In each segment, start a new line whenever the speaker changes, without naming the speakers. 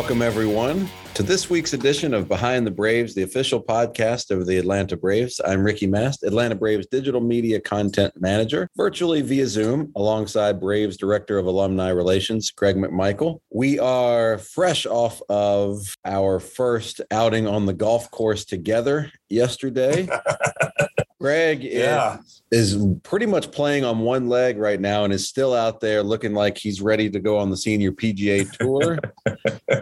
Welcome, everyone, to this week's edition of Behind the Braves, the official podcast of the Atlanta Braves. I'm Ricky Mast, Atlanta Braves digital media content manager, virtually via Zoom, alongside Braves Director of Alumni Relations, Greg McMichael. We are fresh off of our first outing on the golf course together yesterday. Greg
Yeah.
is, is pretty much playing on one leg right now and is still out there looking like he's ready to go on the senior PGA tour.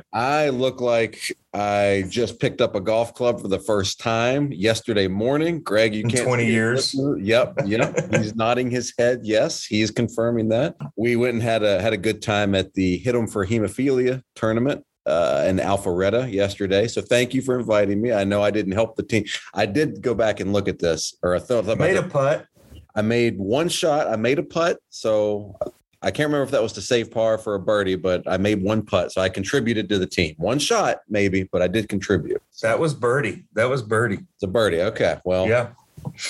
I look like I just picked up a golf club for the first time yesterday morning. Greg, you can't
20 years?
Yep, yep. he's nodding his head. Yes, he's confirming that. We went and had a had a good time at the Hit 'em for Hemophilia tournament uh, in Alpharetta yesterday. So thank you for inviting me. I know I didn't help the team. I did go back and look at this, or I thought about
Made a putt.
I made one shot. I made a putt. So I can't remember if that was to save par for a birdie, but I made one putt. So I contributed to the team. One shot, maybe, but I did contribute.
That was birdie. That was birdie.
It's a birdie. Okay. Well,
Yeah,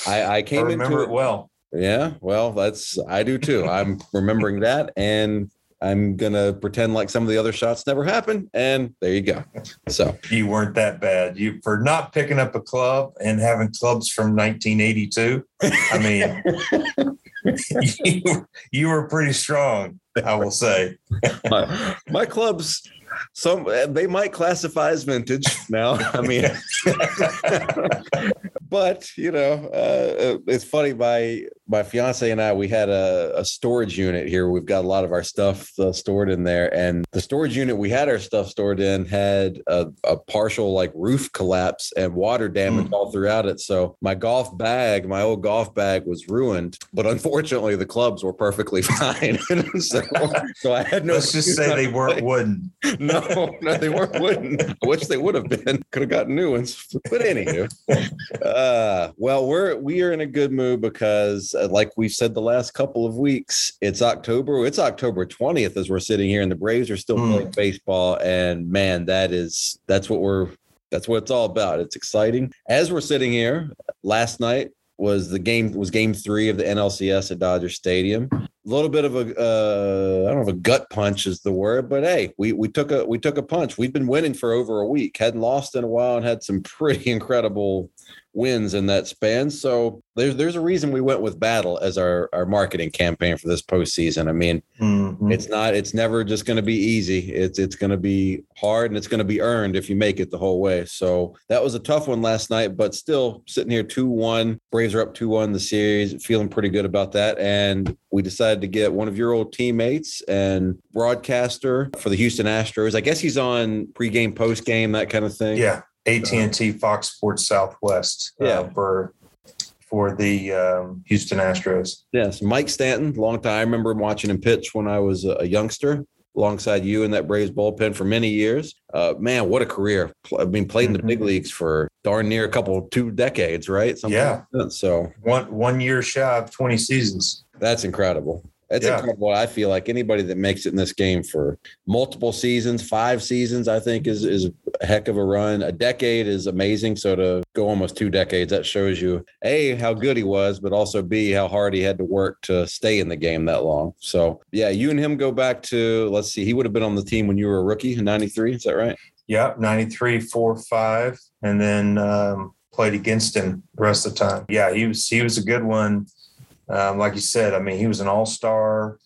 I, I
I
came
remember
into
it well.
Yeah. Well, that's, I do too. I'm remembering that. And I'm going to pretend like some of the other shots never happened. And there you go. So
You weren't that bad. You for not picking up a club and having clubs from 1982. I mean, you, you were pretty strong. I will say.
my, my clubs, some they might classify as vintage now. I mean, but you know, uh, it's funny. My my fiance and I, we had a, a storage unit here. We've got a lot of our stuff uh, stored in there, and the storage unit we had our stuff stored in had a, a partial like roof collapse and water damage all throughout it. So my golf bag, my old golf bag, was ruined. But unfortunately, the clubs were perfectly fine. so, so I had no.
Let's just say they weren't wooden.
No, no, they weren't wooden. I wish they would have been. Could have gotten new ones. But anywho, uh, well, we're we are in a good mood because, uh, like we've said the last couple of weeks, it's October. It's October twentieth as we're sitting here, and the Braves are still
Mm.
playing baseball. And man, that is that's what we're that's what it's all about. It's exciting. As we're sitting here, last night was the game was game three of the NLCS at Dodger Stadium. A little bit of a uh, I don't know if a gut punch is the word, but hey, we we took a we took a punch. We've been winning for over a week, hadn't lost in a while, and had some pretty incredible wins in that span. So there's there's a reason we went with battle as our our marketing campaign for this postseason. I mean,
Mhm.
it's not it's never just going to be easy it's it's going to be hard and it's going to be earned if you make it the whole way so that was a tough one last night but still sitting here 2-1 braves are up 2-1 the series feeling pretty good about that and we decided to get one of your old teammates and broadcaster for the houston astros i guess he's on pregame postgame that kind of thing
Yeah, AT and T Fox Sports Southwest. uh,
Yeah.
for for the um, Houston Astros.
Yes, Mike Stanton, long time. I remember watching him pitch when I was a youngster, alongside you in that Braves bullpen for many years. Uh, man, what a career! I mean, played in the big
Mhm.
leagues for darn near a couple, two decades, right?
Yeah.
like. So
One one year shy of twenty seasons.
that's incredible. It's
Yeah.
incredible. I feel like anybody that makes it in this game for multiple seasons, five seasons, I think is is a heck of a run. A decade is amazing. So to go almost two decades, that shows you a how good he was, but also b how hard he had to work to stay in the game that long. So yeah, you and him go back to let's see, he would have been on the team when you were a rookie in '93. Is that right?
Yeah, 93, 4, 5, and then um, played against him the rest of the time. Yeah, he was he was a good one. Um, like you said, I mean, he was an all star.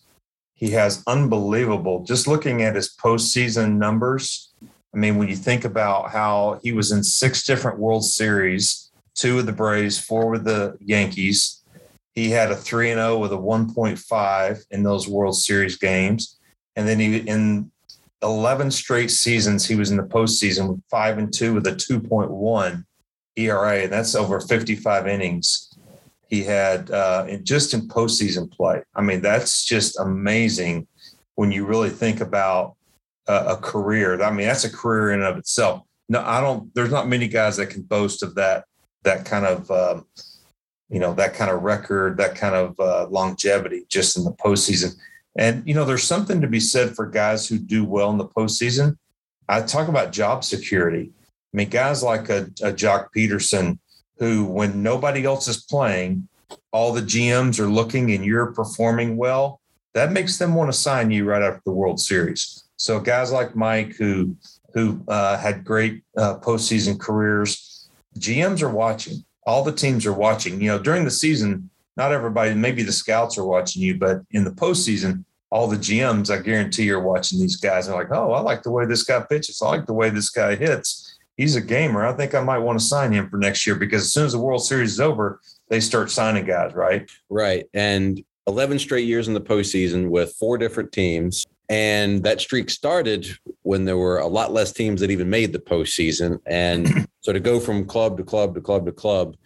He has unbelievable. Just looking at his postseason numbers, I mean, when you think about how he was in six different World Series, two with the Braves, four with the Yankees, he had a 3 and 0 with a 1.5 in those World Series games. And then he in 11 straight seasons, he was in the postseason with 5 and 2 with a 2.1 ERA, and that's over 55 innings. He had uh, just in postseason play. I mean, that's just amazing when you really think about a, a career. I mean, that's a career in of itself. No, I don't. There's not many guys that can boast of that that kind of um, you know that kind of record, that kind of uh, longevity just in the postseason. And you know, there's something to be said for guys who do well in the postseason. I talk about job security. I mean, guys like a, a Joc Pederson, who when nobody else is playing, all the GMs are looking and you're performing well. That makes them want to sign you right after the World Series. So guys like Mike, who who uh, had great uh, postseason careers, GMs are watching all the teams are watching. You know, during the season, not everybody, maybe the scouts are watching you, but in the postseason, all the GMs, I guarantee, are watching these guys. And like, oh, I like the way this guy pitches. I like the way this guy hits. He's a gamer. I think I might want to sign him for next year because as soon as the World Series is over, they start signing guys, right?
Right. And 11 straight years in the postseason with four different teams. And that streak started when there were a lot less teams that even made the postseason. And so to go from club to club to club to club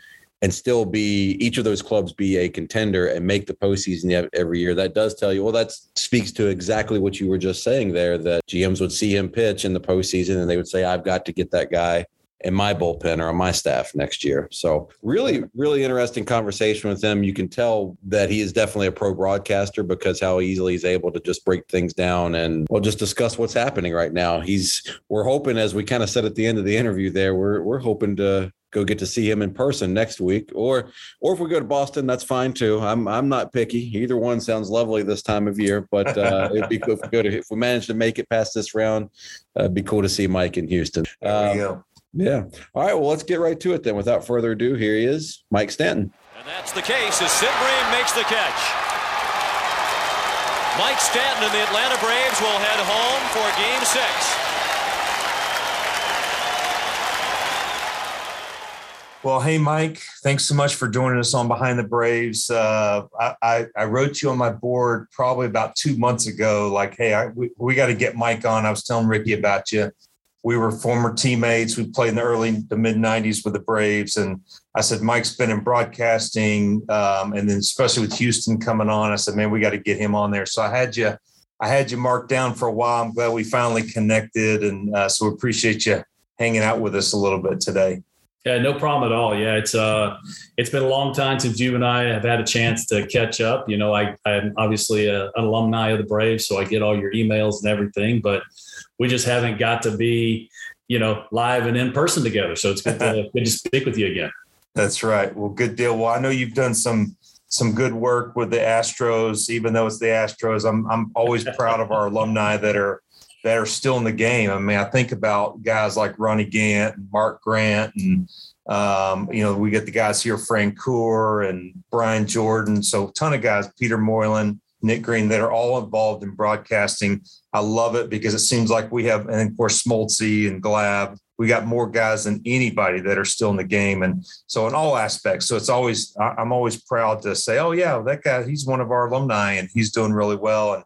and still be each of those clubs be a contender and make the postseason every year, that does tell you, well, that speaks to exactly what you were just saying there that GMs would see him pitch in the postseason and they would say, I've got to get that guy in my bullpen or on my staff next year. So really, really interesting conversation with him. You can tell that he is definitely a pro broadcaster because how easily he's able to just break things down and we'll just discuss what's happening right now. He's we're hoping, as we kind of said at the end of the interview there, we're we're hoping to go get to see him in person next week or or if we go to boston that's fine too i'm i'm not picky either one sounds lovely this time of year but uh it'd be cool if we go to if we manage to make it past this round uh, it'd be cool to see mike in houston
um,
yeah. All right. Well, let's get right to it then. Without further ado, here he is, Mike Stanton.
And that's the case as Sid Bream makes the catch. Mike Stanton and the Atlanta Braves will head home for game six.
Well, hey, Mike, thanks so much for joining us on Behind the Braves. Uh, I, I, I, wrote you on my board probably about two months ago, like, hey, I, we, we got to get Mike on. I was telling Ricky about you we were former teammates. We played in the early to mid '90s with the Braves, and I said Mike's been in broadcasting, um, and then especially with Houston coming on, I said, man, we got to get him on there. So I had you, I had you marked down for a while. I'm glad we finally connected, and uh, so we appreciate you hanging out with us a little bit today.
Yeah, no problem at all. Yeah, it's uh, it's been a long time since you and I have had a chance to catch up. You know, I I'm obviously a, an alumni of the Braves, so I get all your emails and everything, but we just haven't got to be, you know, live and in person together. So it's good to, good to speak with you again.
That's right. Well, good deal. Well, I know you've done some some good work with the Astros, even though it's the Astros. I'm I'm always proud of our alumni that are that are still in the game. I mean, I think about guys like Ronnie Gant and Mark Grant and um, you know, we get the guys here, Francoeur and Brian Jordan. So a ton of guys, Peter Moylan, Nick Green, that are all involved in broadcasting. I love it because it seems like we have, and of course, Smoltzy and Glav. We got more guys than anybody that are still in the game, and so in all aspects. So it's always I'm always proud to say, oh yeah, that guy, he's one of our alumni, and he's doing really well. And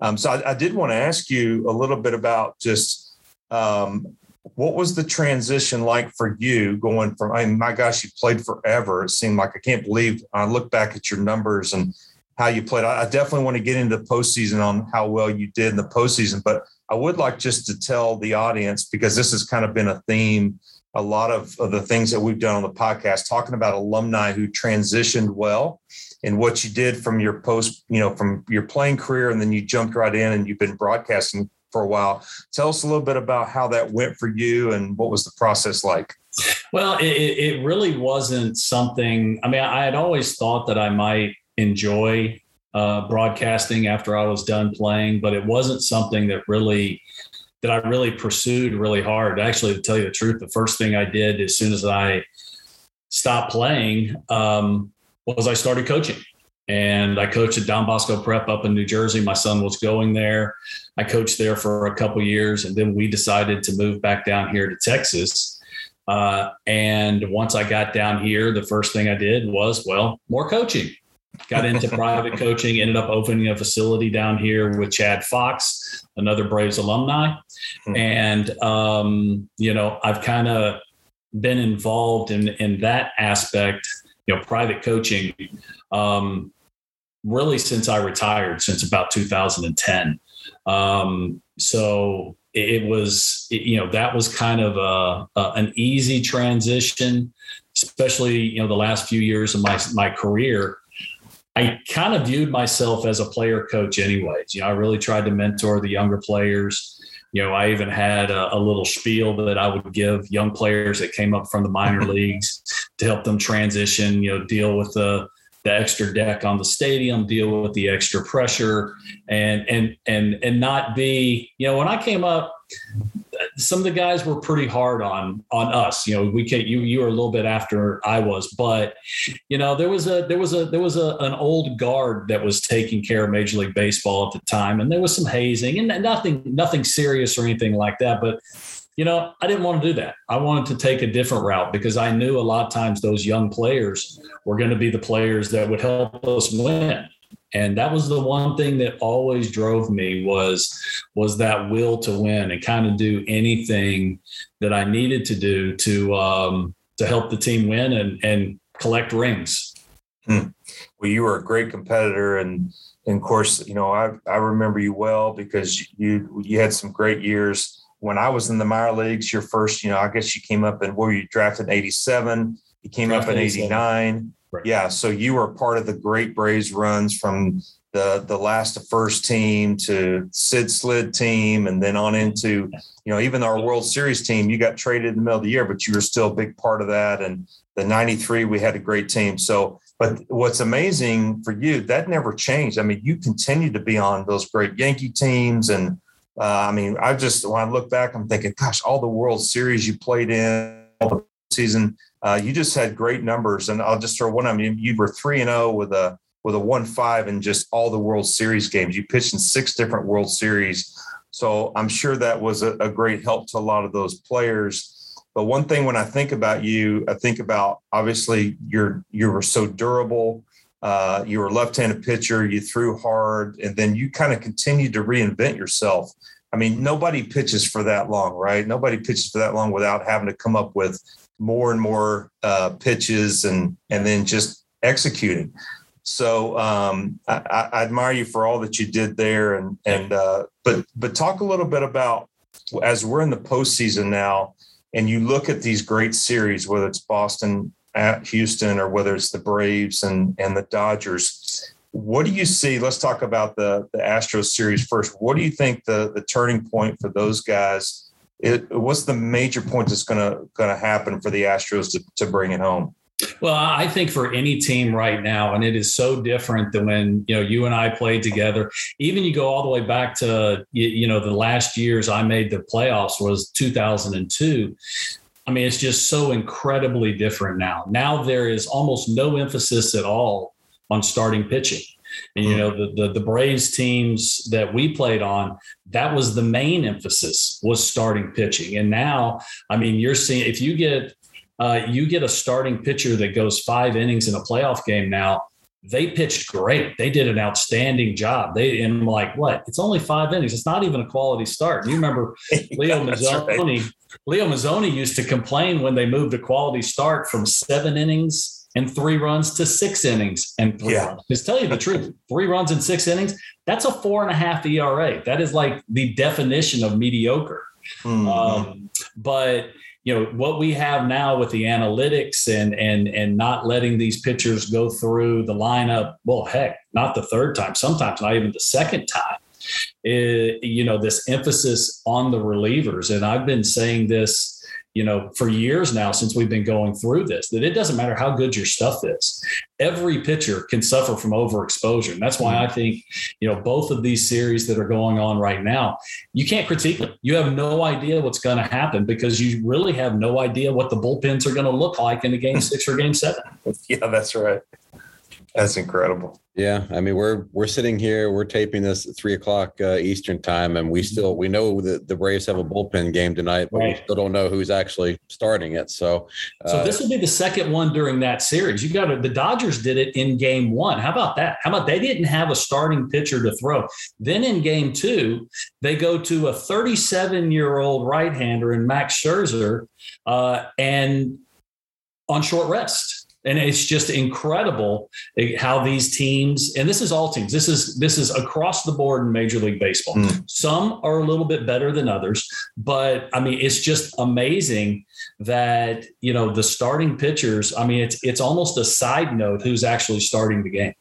um, so I, I, did want to ask you a little bit about just um, what was the transition like for you going from? I mean, my gosh, you played forever. It seemed like I can't believe I look back at your numbers and how you played. I definitely want to get into the postseason on how well you did in the postseason, but I would like just to tell the audience because this has kind of been a theme. A lot of, of the things that we've done on the podcast, talking about alumni who transitioned well and what you did from your post, you know, from your playing career, and then you jumped right in and you've been broadcasting for a while. Tell us a little bit about how that went for you and what was the process like.
Well, it, it really wasn't something. I mean, I had always thought that I might enjoy uh, broadcasting after I was done playing, but it wasn't something that really that I really pursued really hard. Actually, to tell you the truth, the first thing I did as soon as I stopped playing um, was I started coaching. And I coached at Don Bosco Prep up in New Jersey. My son was going there. I coached there for a couple years, and then we decided to move back down here to Texas. Uh, and once I got down here, the first thing I did was, well, more coaching. got into private coaching, ended up opening a facility down here with Chad Fox, another Braves alumni.
Hmm.
And, um, you know, I've kind of been involved in, in that aspect, you know, private coaching, um, really since I retired, since about 2010. Um, so it, was, it, you know, that was kind of a, a, an easy transition, especially, you know, the last few years of my, my career. I kind of viewed myself as a player coach anyways. You know, I really tried to mentor the younger players. You know, I even had a, a little spiel that I would give young players that came up from the minor leagues to help them transition, you know, deal with the the extra deck on the stadium, deal with the extra pressure, and and and and not be, you know, when I came up, some of the guys were pretty hard on on us. You know, we can you you were a little bit after I was, but you know, there was a there was a there was a an old guard that was taking care of Major League Baseball at the time, and there was some hazing and nothing nothing serious or anything like that, but you know, I didn't want to do that. I wanted to take a different route because I knew a lot of times those young players were going to be the players that would help us win. And that was the one thing that always drove me was was that will to win and kind of do anything that I needed to do to um, to help the team win and and collect rings.
Hmm. Well, you were a great competitor, and, and of course, you know I I remember you well because you you had some great years when I was in the minor leagues, your first, you know, I guess you came up and were you drafted in 87? You came
Drafted
up in
87.
89.
Right.
Yeah. So you were part of the great Braves runs from the the last to first team to Sid Slid team and then on into, you know, even our World Series team, you got traded in the middle of the year, but you were still a big part of that. And the 93, we had a great team. So, but what's amazing for you, that never changed. I mean, you continue to be on those great Yankee teams and uh, I mean, I just when I look back, I'm thinking, gosh, all the World Series you played in, all the season, uh, you just had great numbers. And I'll just throw one. I mean, you were three and zero with a with a one five in just all the World Series games. You pitched in six different World Series, so I'm sure that was a, a great help to a lot of those players. But one thing when I think about you, I think about obviously you're you were so durable. Uh, you were a left-handed pitcher. You threw hard, and then you kind of continued to reinvent yourself. I mean, nobody pitches for that long, right? Nobody pitches for that long without having to come up with more and more uh, pitches and and then just executing. So um, I, I admire you for all that you did there, and and uh, but but talk a little bit about as we're in the postseason now, and you look at these great series, whether it's Boston at Houston or whether it's the Braves and and the Dodgers. What do you see? Let's talk about the the Astros series first. What do you think the the turning point for those guys? It, what's the major point that's going to going to happen for the Astros to, to bring it home?
Well, I think for any team right now, and it is so different than when you know you and I played together. Even you go all the way back to you, know the last years I made the playoffs was 2002. I mean, it's just so incredibly different now. Now there is almost no emphasis at all on starting pitching. And you know the, the the Braves teams that we played on, that was the main emphasis was starting pitching. And now, I mean, you're seeing if you get uh, you get a starting pitcher that goes five innings in a playoff game now. They pitched great. They did an outstanding job. They and I'm like, what? It's only five innings. It's not even a quality start. You remember Leo Mazzone?
right.
Leo Mazzone used to complain when they moved a quality start from seven innings and three runs to six innings and three
Yeah.
runs. Just tell you the truth, three runs in six innings, that's a four and a half ERA. That is like the definition of mediocre.
Mhm.
Um, but you know what we have now with the analytics and and and not letting these pitchers go through the lineup. Well, heck, not the third time. Sometimes not even the second time. It- you know this emphasis on the relievers, and I've been saying this. You know, for years now, since we've been going through this, that it doesn't matter how good your stuff is. Every pitcher can suffer from overexposure. And that's why mm-hmm. I think, you know, both of these series that are going on right now, you can't critique them. You have no idea what's going to happen because you really have no idea what the bullpens are going to look like in a game six or game seven.
Yeah, that's right. That's incredible.
Yeah, I mean we're we're sitting here, we're taping this at three o'clock uh, Eastern time, and we still we know that the Braves have a bullpen game tonight, but
Right.
we still don't know who's actually starting it. So, uh,
So this will be the second one during that series. You got to, the Dodgers did it in game one. How about that? How about they didn't have a starting pitcher to throw? Then in game two, they go to a 37 year old right hander in Max Scherzer uh, and on short rest. And it's just incredible how these teams, and this is all teams. This is this is across the board in Major League Baseball.
Mm.
Some are a little bit better than others, but I mean, it's just amazing that you know the starting pitchers. I mean, it's it's almost a side note who's actually starting the game.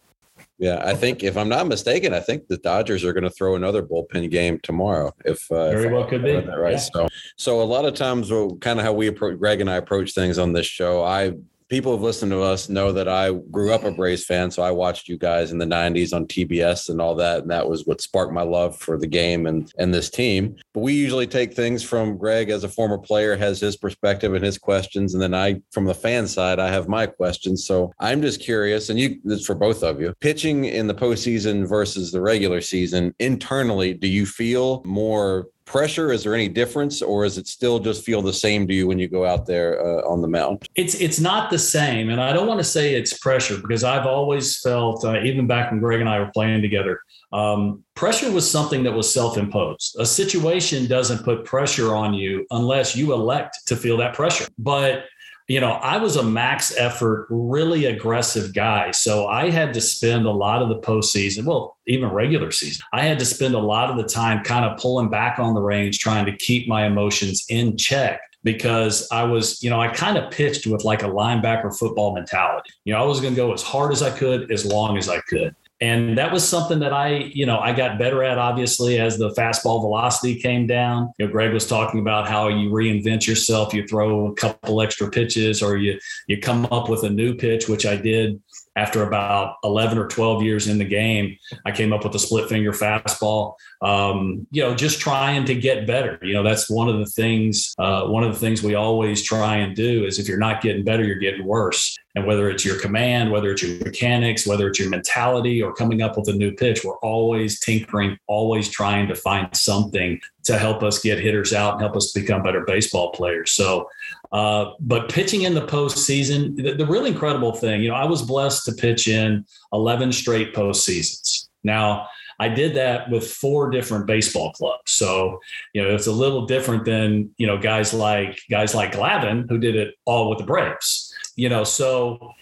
yeah, I think if I'm not mistaken, I think the Dodgers are going to throw another bullpen game tomorrow. If uh,
Very
if
well
I
could be.
that right.
Yeah.
So, so a lot of times, kind of how we approach Greg and I approach things on this show. I people who've listened to us know that I grew up a Braves fan, so I watched you guys in the '90s on TBS and all that, and that was what sparked my love for the game and and this team. But we usually take things from Greg as a former player has his perspective and his questions, and then I, from the fan side, I have my questions. So I'm just curious, and you, this is for both of you, pitching in the postseason versus the regular season internally, do you feel more? Pressure? Is there any difference, or is it still just feel the same to you when you go out there uh, on the mound?
It's it's not the same, and I don't want to say it's pressure because I've always felt, uh, even back when Greg and I were playing together, um, pressure was something that was self-imposed. A situation doesn't put pressure on you unless you elect to feel that pressure. But you know, I was a max effort, really aggressive guy. So I had to spend a lot of the postseason, well, even regular season, I had to spend a lot of the time kind of pulling back on the range, trying to keep my emotions in check because I was, you know, I kind of pitched with like a linebacker football mentality. You know, I was going to go as hard as I could, as long as I could. And that was something that I, you know, I got better at obviously as the fastball velocity came down. You know, Greg was talking about how you reinvent yourself, you throw a couple extra pitches or you you come up with a new pitch, which I did after about 11 or 12 years in the game. I came up with a split finger fastball. Um, you know, just trying to get better. You know, that's one of the things. Uh, one of the things we always try and do is if you're not getting better, you're getting worse. And whether it's your command, whether it's your mechanics, whether it's your mentality, or coming up with a new pitch, we're always tinkering, always trying to find something to help us get hitters out and help us become better baseball players. So, uh, but pitching in the postseason, the, the really incredible thing, you know, I was blessed to pitch in 11 straight postseasons. Now, I did that with four different baseball clubs. So, you know, it's a little different than, you know, guys like guys like Glavine who did it all with the Braves. You know, so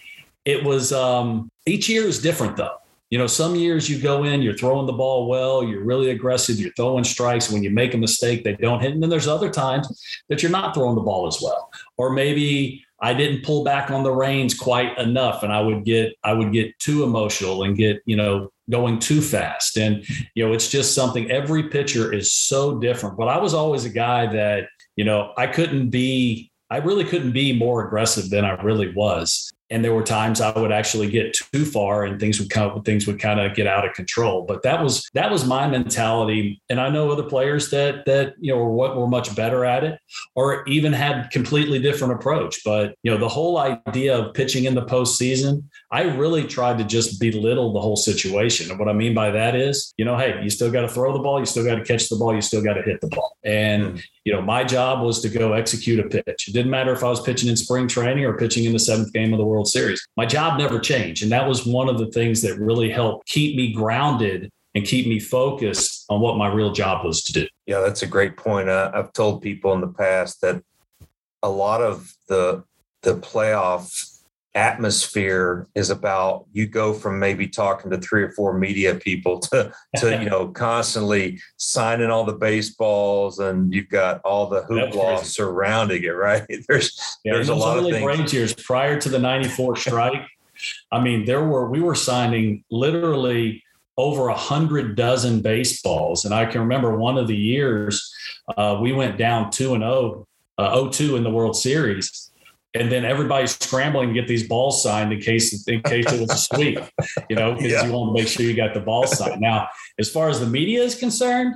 it was um each year is different though. You know, some years you go in, you're throwing the ball well, you're really aggressive, you're throwing strikes. When you make a mistake, they don't hit. And then there's other times that you're not throwing the ball as well. Or maybe I didn't pull back on the reins quite enough and I would get I would get too emotional and get, you know, going too fast. And, you know, it's just something every pitcher is so different. But I was always a guy that, you know, I couldn't be I really couldn't be more aggressive than I really was. And there were times I would actually get too far and things would come things would kind of get out of control. But that was that was my mentality. And I know other players that that you know were what were much better at it or even had completely different approach. But you know, the whole idea of pitching in the postseason, I really tried to just belittle the whole situation. And what I mean by that is, you know, hey, you still got to throw the ball, you still got to catch the ball, you still got to hit the ball. And hmm. You know, my job was to go execute a pitch. It didn't matter if I was pitching in spring training or pitching in the seventh game of the World Series. My job never changed. And that was one of the things that really helped keep me grounded and keep me focused on what my real job was to do.
Yeah, that's a great point. Uh, I've told people in the past that a lot of the the playoff atmosphere is about you go from maybe talking to three or four media people to to you know constantly signing all the baseballs and you've got all the hoopla surrounding it right there's
Yeah,
there's a lot of things
years prior to the 94 strike. I mean, there were, we were signing literally over a hundred dozen baseballs. And I can remember one of the years uh, we went down two and oh, uh, 0-2 in the World Series. And then everybody's scrambling to get these balls signed in case in case it was a sweep, you know, because
Yeah.
you want to make sure you got the ball signed. Now, as far as the media is concerned,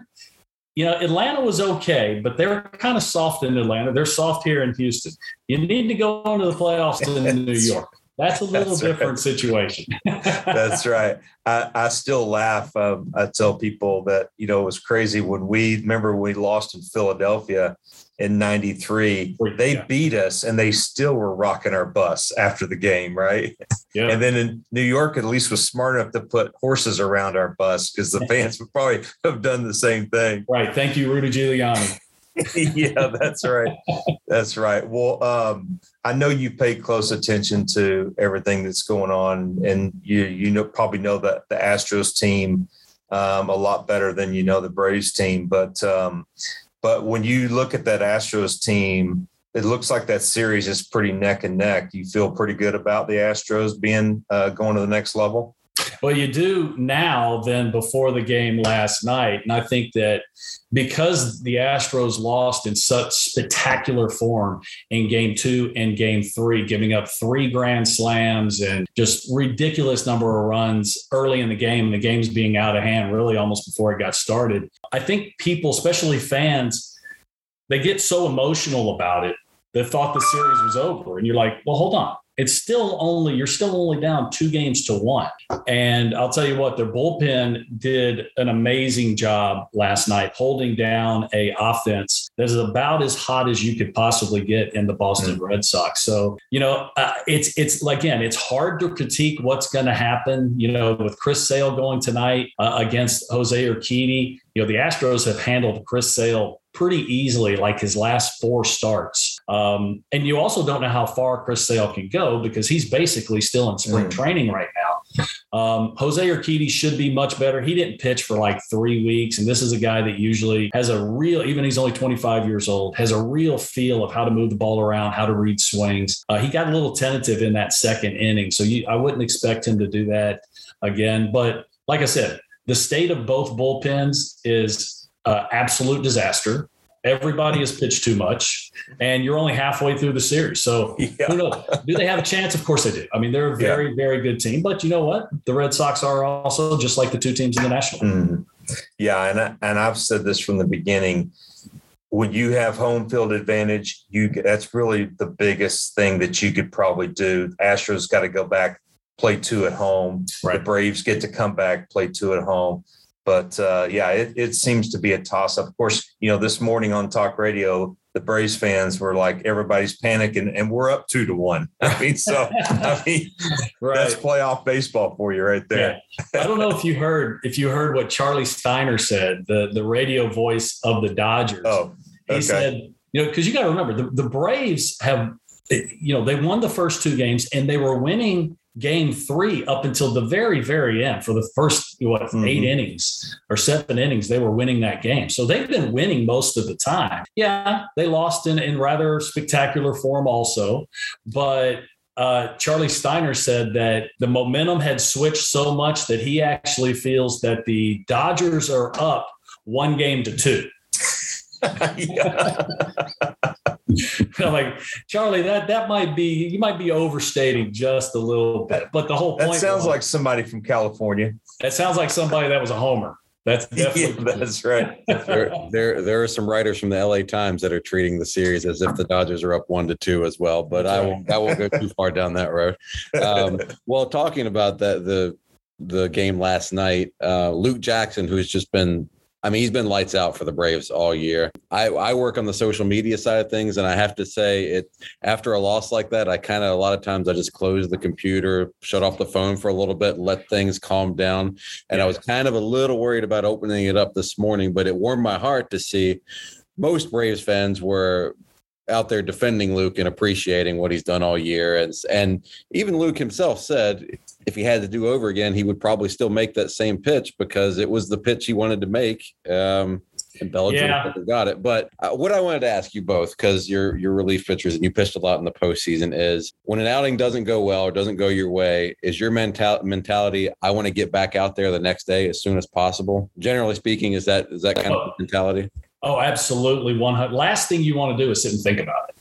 you know, Atlanta was okay, but they're kind of soft in Atlanta. They're soft here in Houston. You need to go into the playoffs in New York. That's a little
That's right.
different situation.
That's right. I, I still laugh. Um, I tell people that, you know, it was crazy when we remember we lost in Philadelphia in 93. They
Yeah.
beat us and they still were rocking our bus after the game, right?
Yeah.
And then in New York, at least was smart enough to put horses around our bus because the fans would probably have done the same thing.
right. Thank you, Rudy Giuliani.
yeah, that's right. That's right. Well, um, I know you pay close attention to everything that's going on, and you you know probably know that the Astros team um, a lot better than you know the Braves team. But um, but when you look at that Astros team, it looks like that series is pretty neck and neck. You feel pretty good about the Astros being uh, going to the next level.
Well, you do now than before the game last night. And I think that because the Astros lost in such spectacular form in game two and game three, giving up three grand slams and just ridiculous number of runs early in the game, and the game's being out of hand really almost before it got started. I think people, especially fans, they get so emotional about it. They thought the series was over. And you're like, well, hold on. It's still only, you're still only down two games to one. And I'll tell you what, their bullpen did an amazing job last night, holding down a offense that is about as hot as you could possibly get in the Boston Red Sox. So, you know, uh, it's, it's like, again, it's hard to critique what's going to happen, you know, with Chris Sale going tonight uh, against Jose Urquidy. You know, the Astros have handled Chris Sale pretty easily, like his last four starts. Um, and you also don't know how far Chris Sale can go because he's basically still in spring
Mm.
training right now. Um, Jose Urquidy should be much better. He didn't pitch for like three weeks, and this is a guy that usually has a real, even he's only 25 years old, has a real feel of how to move the ball around, how to read swings. Uh, he got a little tentative in that second inning, so you, I wouldn't expect him to do that again. But like I said, the state of both bullpens is uh, absolute disaster. Everybody has pitched too much, and you're only halfway through the series. So who knows? Do they have a chance? Of course they do. I mean, they're a very, very good team. But you know what? The Red Sox are also just like the two teams in the National.
Mhm. Yeah, and I, and I've said this from the beginning. When you have home field advantage, you that's really the biggest thing that you could probably do. Astros got to go back, play two at home. The Braves get to come back, play two at home. But uh, yeah, it, it seems to be a toss up. Of course, you know, this morning on talk radio, the Braves fans were like, everybody's panicking, and we're up two to one. I mean, so I mean, that's playoff baseball for you right there.
I don't know if you heard if you heard what Charlie Steiner said, the the radio voice of the Dodgers.
Oh,
he said, you know, because you got to remember the, the Braves have, you know, they won the first two games and they were winning game three up until the very, very end for the first what
Mhm.
eight innings or seven innings, they were winning that game. So they've been winning most of the time. Yeah, they lost in, in rather spectacular form also, but uh, Charlie Steiner said that the momentum had switched so much that he actually feels that the Dodgers are up one game to two. like Charlie, that that might be you might be overstating just a little bit, but the whole
That
point
sounds
was-
like somebody from California.
that sounds like somebody that was a homer. That's
Yeah, that's right.
there, there, there are some writers from the LA Times that are treating the series as if the Dodgers are up one to two as well. But I won't, I won't go too far down that road. Um, well, talking about that, the the game last night, uh, Luke Jackson, who's just been, I mean, he's been lights out for the Braves all year. I, I work on the social media side of things, and I have to say, it after a loss like that, I kind of a lot of times I just close the computer, shut off the phone for a little bit, let things calm down. And I was kind of a little worried about opening it up this morning, but it warmed my heart to see most Braves fans were out there defending Luke and appreciating what he's done all year. And and even Luke himself said if he had to do over again, he would probably still make that same pitch because it was the pitch he wanted to make. Um, and Bellinger
Yeah.
got it. But uh, what I wanted to ask you both, because you're you're relief pitchers and you pitched a lot in the postseason, is when an outing doesn't go well or doesn't go your way, is your mental mentality I want to get back out there the next day as soon as possible? Generally speaking, is that is that kind of mentality?
Oh, absolutely. One. Last thing you want to do is sit and think about it.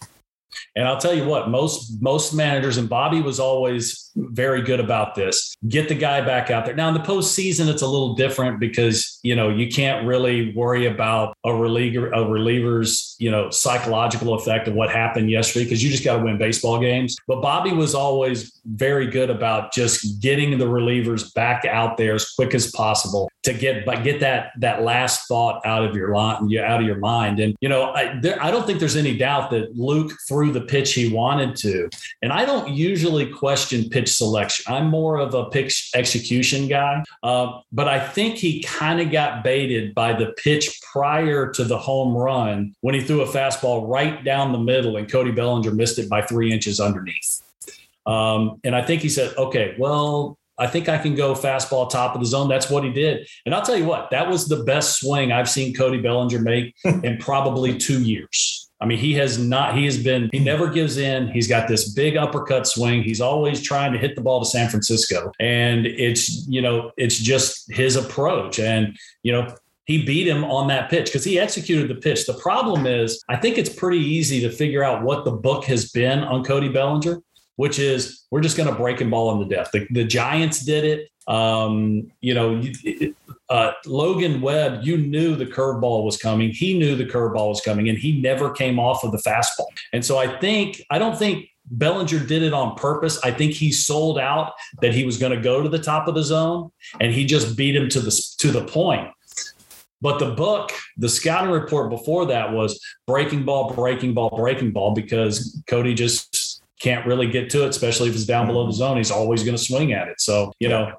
And I'll tell you what, most most managers and Bobby was always very good about this. Get the guy back out there. Now in the postseason, it's a little different because you know you can't really worry about a reliever a reliever's you know psychological effect of what happened yesterday because you just got to win baseball games. But Bobby was always very good about just getting the relievers back out there as quick as possible to get but get that that last thought out of your you out of your mind. And you know I, there, I don't think there's any doubt that Luke threw the pitch he wanted to. And I don't usually question pitch selection. I'm more of a pitch execution guy. Uh, but I think he kind of got baited by the pitch prior to the home run when he threw a fastball right down the middle and Cody Bellinger missed it by three inches underneath. Um, and I think he said, okay, well, I think I can go fastball top of the zone. That's what he did. And I'll tell you what, that was the best swing I've seen Cody Bellinger make in probably two years. I mean, he has not, he has been, he never gives in. He's got this big uppercut swing. He's always trying to hit the ball to San Francisco. And it's, you know, it's just his approach. And, you know, he beat him on that pitch because he executed the pitch. The problem is, I think it's pretty easy to figure out what the book has been on Cody Bellinger, which is we're just going to break him ball in the death. The, the Giants did it. Um, you know, uh, Logan Webb, you knew the curveball was coming. He knew the curveball was coming, and he never came off of the fastball. And so I think, I don't think Bellinger did it on purpose. I think he sold out that he was going to go to the top of the zone, and he just beat him to the to the point. But the book, the scouting report before that was breaking ball, breaking ball, breaking ball because Cody just can't really get to it, especially if it's down below the zone. He's always going to swing at it. So, you know,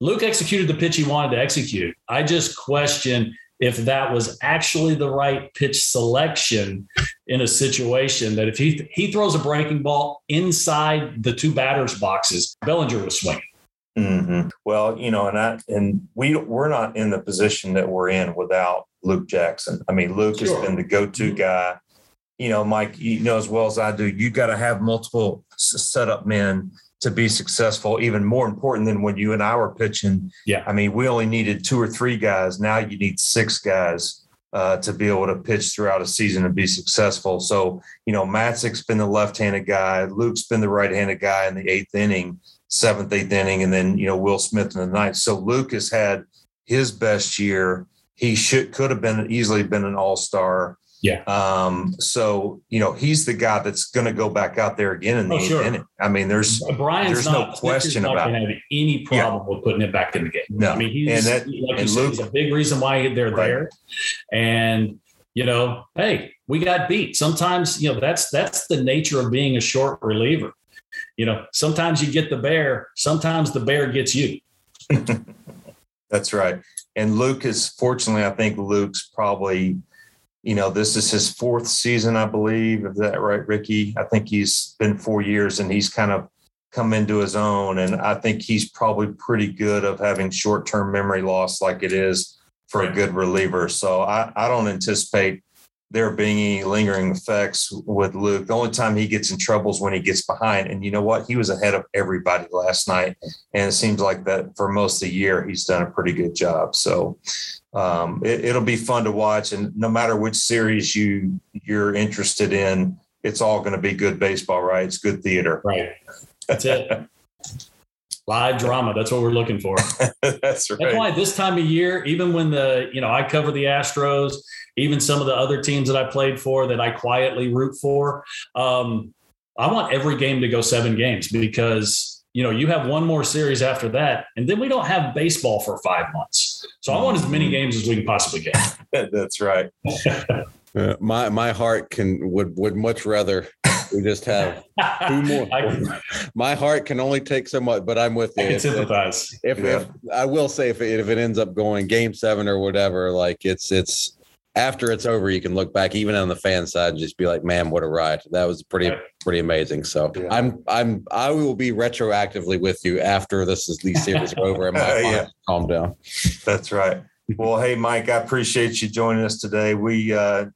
Luke executed the pitch he wanted to execute. I just question if that was actually the right pitch selection in a situation that if he he throws a breaking ball inside the two batters boxes, Bellinger was swinging.
Mm-hmm. Well, you know, and I and we we're not in the position that we're in without Luke Jackson. I mean, Luke sure. has been the go-to mm-hmm. guy. You know, Mike, you know as well as I do. You got to have multiple setup men to be successful, even more important than when you and I were pitching.
Yeah.
I mean, we only needed two or three guys. Now you need six guys uh, to be able to pitch throughout a season and be successful. So, you know, Matzek's been the left handed guy, Luke's been the right handed guy in the eighth inning, seventh, eighth inning, and then, you know, Will Smith in the ninth. So Luke has had his best year. He should could have been easily been an all star.
Yeah.
Um, so you know he's the guy that's going to go back out there again in the oh, sure. inning. I mean, there's
Brian's
there's
not,
no question
not
about
have any problem yeah. with putting it back in the game.
No,
I mean he's and that, like and Luke, said, he's a big reason why they're right. there. And you know, hey, we got beat. Sometimes you know that's that's the nature of being a short reliever. You know, sometimes you get the bear, sometimes the bear gets you.
that's right. And Luke is fortunately, I think Luke's probably you know, this is his fourth season, I believe. Is that right, Ricky? I think he's been four years and he's kind of come into his own. And I think he's probably pretty good of having short term memory loss like it is for a good reliever. So I, I don't anticipate there being any lingering effects with Luke. The only time he gets in trouble is when he gets behind. And you know what? He was ahead of everybody last night. And it seems like that for most of the year, he's done a pretty good job. So um, it, will be fun to watch. And no matter which series you you're interested in, it's all going to be good baseball, right? It's good theater.
Right. That's it. Live drama. That's what we're looking for.
That's right.
That's why this time of year, even when the, you know, I cover the Astros, even some of the other teams that I played for that I quietly root for, um, I want every game to go seven games because, you know, you have one more series after that, and then we don't have baseball for five months. So I want as many games as we can possibly get.
That's right.
Uh, my my heart can would would much rather we just have two more. my heart can only take so much, but I'm with you.
I can sympathize.
If, if, yeah. if, I will say if it, if it ends up going game seven or whatever, like it's it's after it's over, you can look back even on the fan side and just be like, man, what a ride. That was pretty pretty amazing. So yeah. I'm I'm I will be retroactively with you after this is these series are over and my yeah. calm down.
That's right. Well, hey Mike, I appreciate you joining us today. We uh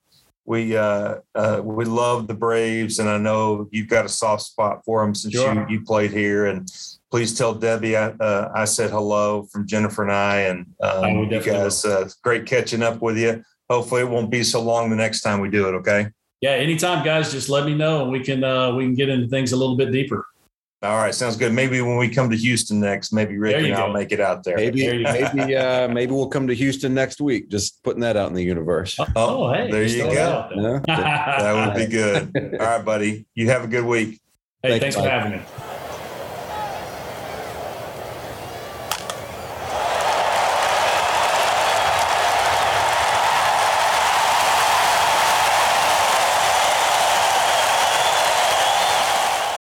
we uh, uh, we love the Braves, and I know you've got a soft spot for them since sure. you, you played here. And please tell Debbie I, uh, I said hello from Jennifer and I, and um, you guys, uh, great catching up with you. Hopefully, it won't be so long the next time we do it. Okay.
Yeah, anytime, guys, just let me know and we can uh, we can get into things a little bit deeper.
All right, sounds good. Maybe when we come to Houston next, maybe Rick
There you
and I'll
go.
make it out there.
Maybe
There
maybe uh, maybe we'll come to Houston next week. Just putting that out in the universe.
Oh,
hey,
there you go.
there.
Yeah.
That would be good. All right, buddy. You have a good week.
hey,
Thank
thanks
you,
for having me.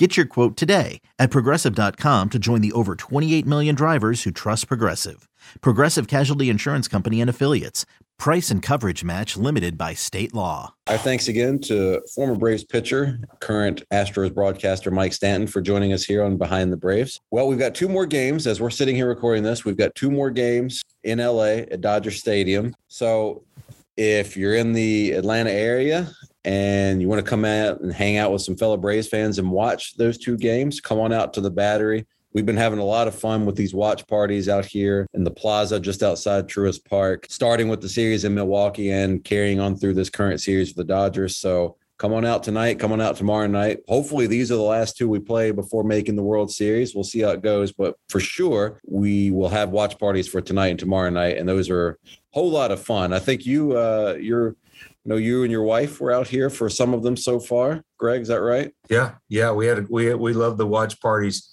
Get your quote today at progressive.com to join the over 28 million drivers who trust Progressive. Progressive Casualty Insurance Company and Affiliates. Price and coverage match limited by state law.
Our thanks again to former Braves pitcher, current Astros broadcaster Mike Stanton for joining us here on Behind the Braves. Well, we've got two more games as we're sitting here recording this. We've got two more games in LA at Dodger Stadium. So if you're in the Atlanta area and you want to come out and hang out with some fellow Braves fans and watch those two games, come on out to the battery. We've been having a lot of fun with these watch parties out here in the plaza just outside Truist Park, starting with the series in Milwaukee and carrying on through this current series with the Dodgers. So come on out tonight, come on out tomorrow night. Hopefully, these are the last two we play before making the World Series. We'll see how it goes, but for sure, we will have watch parties for tonight and tomorrow night, and those are a whole lot of fun. I think you, uh, you're, you know, you and your wife were out here for some of them so far. Greg, is that right?
Yeah, yeah. We had we we love the watch parties.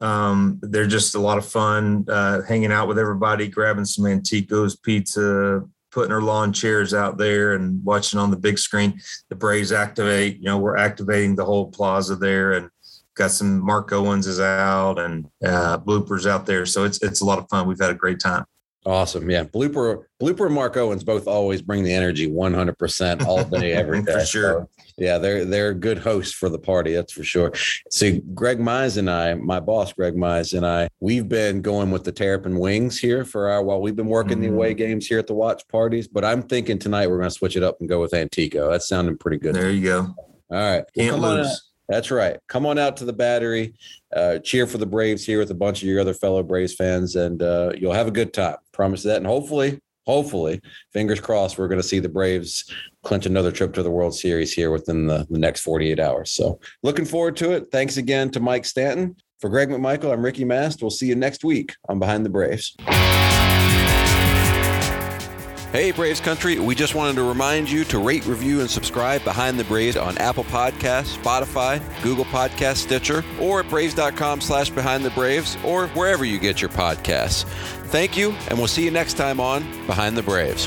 Um, they're just a lot of fun. Uh, hanging out with everybody, grabbing some Antico's pizza, putting our lawn chairs out there, and watching on the big screen. The Braves activate. You know, we're activating the whole plaza there, and got some Mark Owens is out and uh, bloopers out there. So it's it's a lot of fun. We've had a great time.
Awesome. Yeah. Blooper, Blooper and Mark Owens both always bring the energy 100% all day, every day.
For sure.
So, yeah. They're, they're good hosts for the party. That's for sure. See, Greg Mize and I, my boss, Greg Mize and I, we've been going with the Terrapin Wings here for our, while we've been working the
Mm.
away games here at the watch parties, but I'm thinking tonight we're going to switch it up and go with Antico. That's sounding pretty good.
There you go.
All right.
Can't
come on
lose.
That's right. Come on out to the battery, uh, cheer for the Braves here with a bunch of your other fellow Braves fans, and uh, you'll have a good time. Promise that. And hopefully, hopefully, fingers crossed, we're going to see the Braves clinch another trip to the World Series here within the, the next 48 hours. So looking forward to it. Thanks again to Mike Stanton. For Greg McMichael, I'm Ricky Mast. We'll see you next week on Behind the Braves. Hey, Braves Country. We just wanted to remind you to rate, review, and subscribe Behind the Braves on Apple Podcasts, Spotify, Google Podcast, Stitcher, or at braves.com slash behind the Braves, or wherever you get your podcasts. Thank you, and we'll see you next time on Behind the Braves.